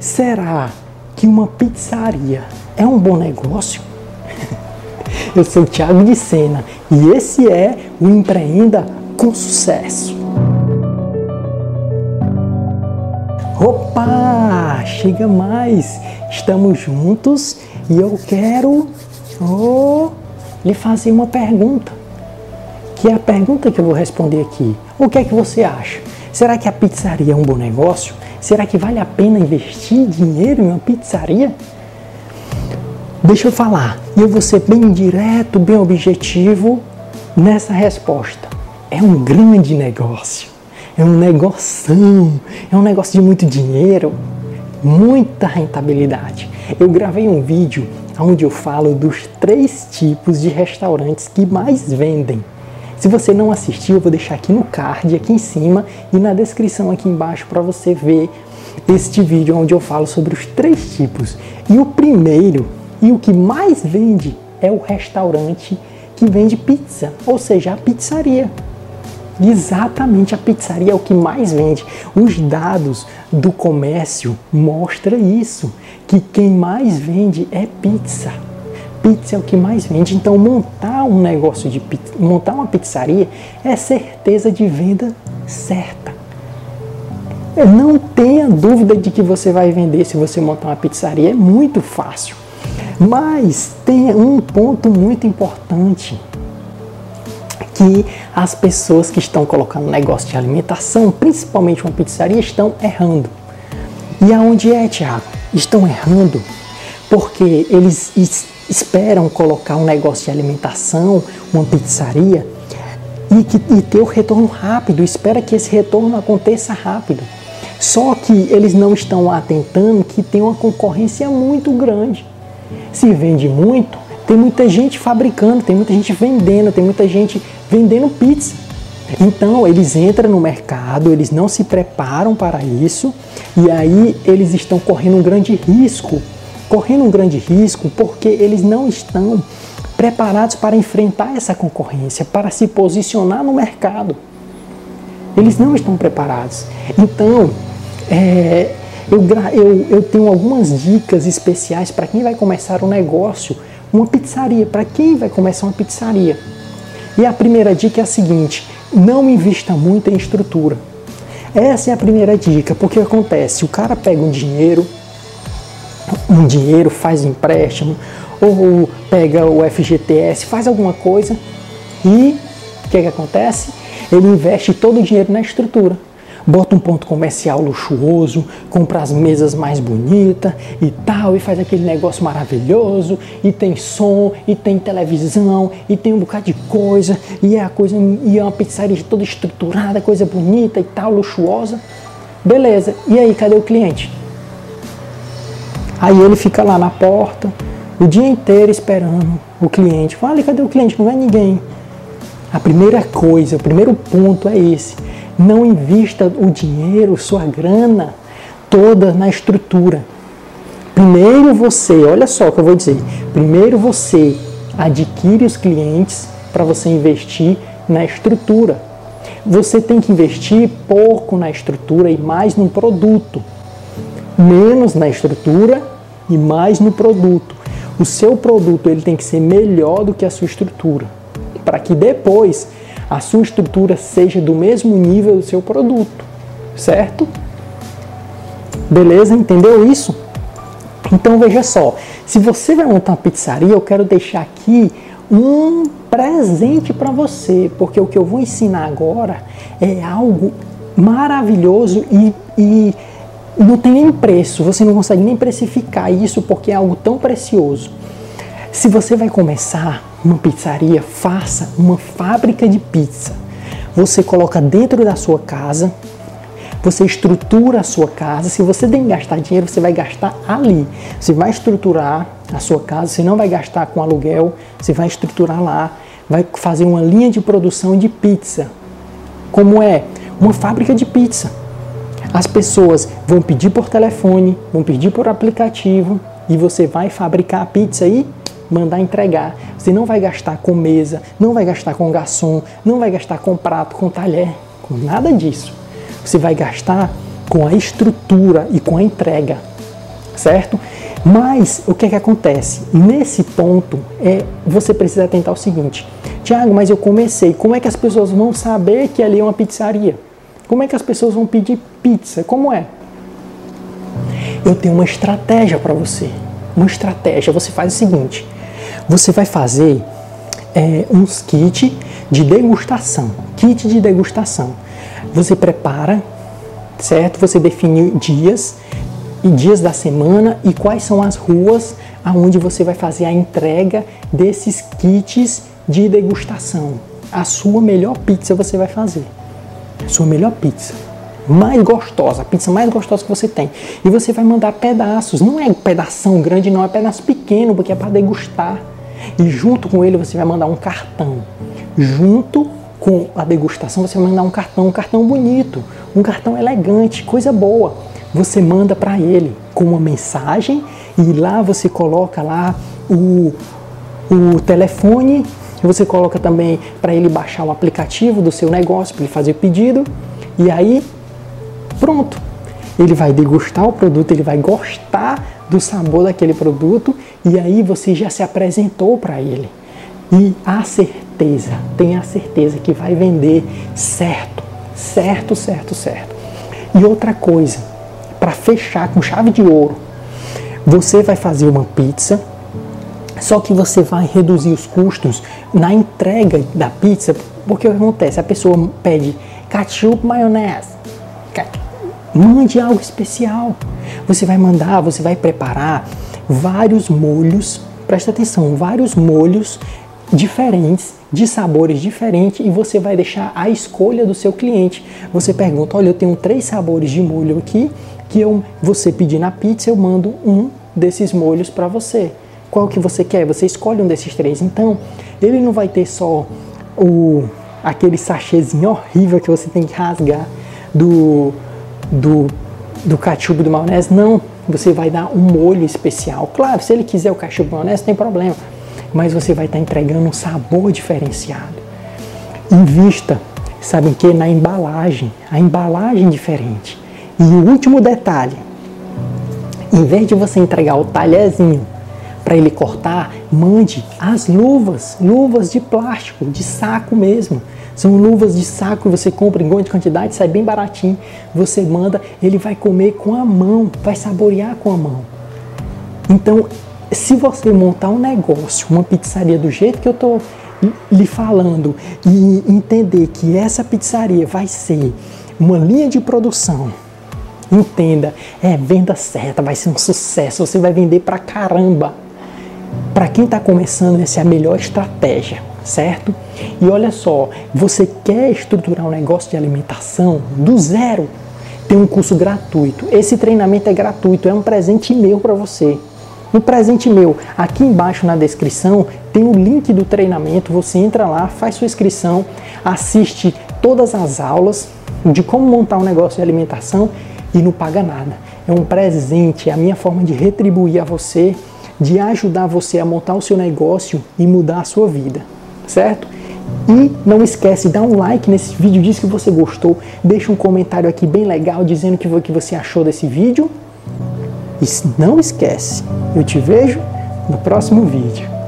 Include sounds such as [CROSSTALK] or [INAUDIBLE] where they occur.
Será que uma pizzaria é um bom negócio? [LAUGHS] Eu sou Thiago de Sena e esse é o Empreenda com Sucesso. Opa! Chega mais! Estamos juntos e eu quero oh, lhe fazer uma pergunta. Que é a pergunta que eu vou responder aqui. O que é que você acha? Será que a pizzaria é um bom negócio? Será que vale a pena investir dinheiro em uma pizzaria? Deixa eu falar, e eu vou ser bem direto, bem objetivo nessa resposta. É um grande negócio, é um negoção, é um negócio de muito dinheiro, muita rentabilidade. Eu gravei um vídeo onde eu falo dos três tipos de restaurantes que mais vendem. Se você não assistiu, eu vou deixar aqui no card, aqui em cima e na descrição aqui embaixo para você ver este vídeo onde eu falo sobre os três tipos. E o primeiro e o que mais vende é o restaurante que vende pizza, ou seja, a pizzaria. Exatamente, a pizzaria é o que mais vende. Os dados do comércio mostram isso, que quem mais vende é pizza. Pizza é o que mais vende. Então, montar um negócio de pizza, montar uma pizzaria é certeza de venda certa. Não tenha dúvida de que você vai vender se você montar uma pizzaria, é muito fácil. Mas tem um ponto muito importante que as pessoas que estão colocando negócio de alimentação, principalmente uma pizzaria, estão errando. E aonde é, Tiago? Estão errando porque eles esperam colocar um negócio de alimentação, uma pizzaria, e, que, e ter o retorno rápido, espera que esse retorno aconteça rápido. Só que eles não estão atentando que tem uma concorrência muito grande. Se vende muito, tem muita gente fabricando, tem muita gente vendendo, tem muita gente vendendo pizza. Então eles entram no mercado, eles não se preparam para isso e aí eles estão correndo um grande risco correndo um grande risco porque eles não estão preparados para enfrentar essa concorrência, para se posicionar no mercado. Eles não estão preparados. Então, é, eu, eu, eu tenho algumas dicas especiais para quem vai começar um negócio, uma pizzaria, para quem vai começar uma pizzaria. E a primeira dica é a seguinte: não invista muito em estrutura. Essa é a primeira dica, porque acontece, o cara pega um dinheiro, um dinheiro, faz empréstimo, ou pega o FGTS, faz alguma coisa e o que, é que acontece? Ele investe todo o dinheiro na estrutura. Bota um ponto comercial luxuoso, compra as mesas mais bonitas e tal, e faz aquele negócio maravilhoso, e tem som, e tem televisão, e tem um bocado de coisa, e é a coisa, e é uma pizzaria toda estruturada, coisa bonita e tal, luxuosa. Beleza, e aí, cadê o cliente? Aí ele fica lá na porta o dia inteiro esperando o cliente. Fala, cadê o cliente? Não vai ninguém. A primeira coisa, o primeiro ponto é esse. Não invista o dinheiro, sua grana toda na estrutura. Primeiro você, olha só o que eu vou dizer. Primeiro você adquire os clientes para você investir na estrutura. Você tem que investir pouco na estrutura e mais no produto menos na estrutura e mais no produto. O seu produto ele tem que ser melhor do que a sua estrutura, para que depois a sua estrutura seja do mesmo nível do seu produto, certo? Beleza? Entendeu isso? Então veja só, se você vai montar uma pizzaria, eu quero deixar aqui um presente para você, porque o que eu vou ensinar agora é algo maravilhoso e, e não tem nem preço, você não consegue nem precificar isso porque é algo tão precioso. Se você vai começar uma pizzaria, faça uma fábrica de pizza. Você coloca dentro da sua casa, você estrutura a sua casa. Se você tem que gastar dinheiro, você vai gastar ali. Você vai estruturar a sua casa, você não vai gastar com aluguel, você vai estruturar lá, vai fazer uma linha de produção de pizza. Como é? Uma fábrica de pizza. As pessoas vão pedir por telefone, vão pedir por aplicativo e você vai fabricar a pizza e mandar entregar. Você não vai gastar com mesa, não vai gastar com garçom, não vai gastar com prato, com talher, com nada disso. Você vai gastar com a estrutura e com a entrega. certo? Mas o que é que acontece? Nesse ponto, é, você precisa tentar o seguinte: Tiago, mas eu comecei, como é que as pessoas vão saber que ali é uma pizzaria? Como é que as pessoas vão pedir pizza? Como é? Eu tenho uma estratégia para você. Uma estratégia. Você faz o seguinte: você vai fazer é, uns kits de degustação. Kit de degustação. Você prepara, certo? Você define dias e dias da semana e quais são as ruas aonde você vai fazer a entrega desses kits de degustação. A sua melhor pizza você vai fazer. Sua melhor pizza. Mais gostosa, a pizza mais gostosa que você tem. E você vai mandar pedaços. Não é pedaço grande, não, é pedaço pequeno, porque é para degustar. E junto com ele você vai mandar um cartão. Junto com a degustação você vai mandar um cartão, um cartão bonito, um cartão elegante, coisa boa você manda para ele com uma mensagem e lá você coloca lá o, o telefone, você coloca também para ele baixar o aplicativo do seu negócio, para ele fazer o pedido e aí pronto. Ele vai degustar o produto, ele vai gostar do sabor daquele produto e aí você já se apresentou para ele. E a certeza, tenha a certeza que vai vender certo, certo, certo, certo. E outra coisa, para fechar com chave de ouro. Você vai fazer uma pizza, só que você vai reduzir os custos na entrega da pizza, porque o que acontece? A pessoa pede ketchup, maionese, mande algo especial. Você vai mandar, você vai preparar vários molhos, presta atenção, vários molhos diferentes, de sabores diferentes, e você vai deixar a escolha do seu cliente. Você pergunta: olha, eu tenho três sabores de molho aqui, que eu, você pedir na pizza, eu mando um desses molhos para você. Qual que você quer? Você escolhe um desses três. Então, ele não vai ter só o aquele sachêzinho horrível que você tem que rasgar do do do ketchup do maionese. Não, você vai dar um molho especial. Claro, se ele quiser o ketchup do maionese, tem problema. Mas você vai estar tá entregando um sabor diferenciado. Invista, o que? Na embalagem. A embalagem diferente. E o último detalhe: em vez de você entregar o talherzinho para ele cortar, mande as luvas, luvas de plástico, de saco mesmo. São luvas de saco você compra em grande quantidade, sai bem baratinho. Você manda, ele vai comer com a mão, vai saborear com a mão. Então, se você montar um negócio, uma pizzaria do jeito que eu estou lhe falando e entender que essa pizzaria vai ser uma linha de produção Entenda, é venda certa, vai ser um sucesso, você vai vender pra caramba. Para quem está começando, essa é a melhor estratégia, certo? E olha só, você quer estruturar um negócio de alimentação do zero? Tem um curso gratuito. Esse treinamento é gratuito, é um presente meu para você. Um presente meu. Aqui embaixo na descrição tem o link do treinamento. Você entra lá, faz sua inscrição, assiste todas as aulas de como montar um negócio de alimentação e não paga nada. É um presente, é a minha forma de retribuir a você, de ajudar você a montar o seu negócio e mudar a sua vida, certo? E não esquece, dá um like nesse vídeo, diz que você gostou, deixa um comentário aqui bem legal dizendo o que você achou desse vídeo. E não esquece, eu te vejo no próximo vídeo.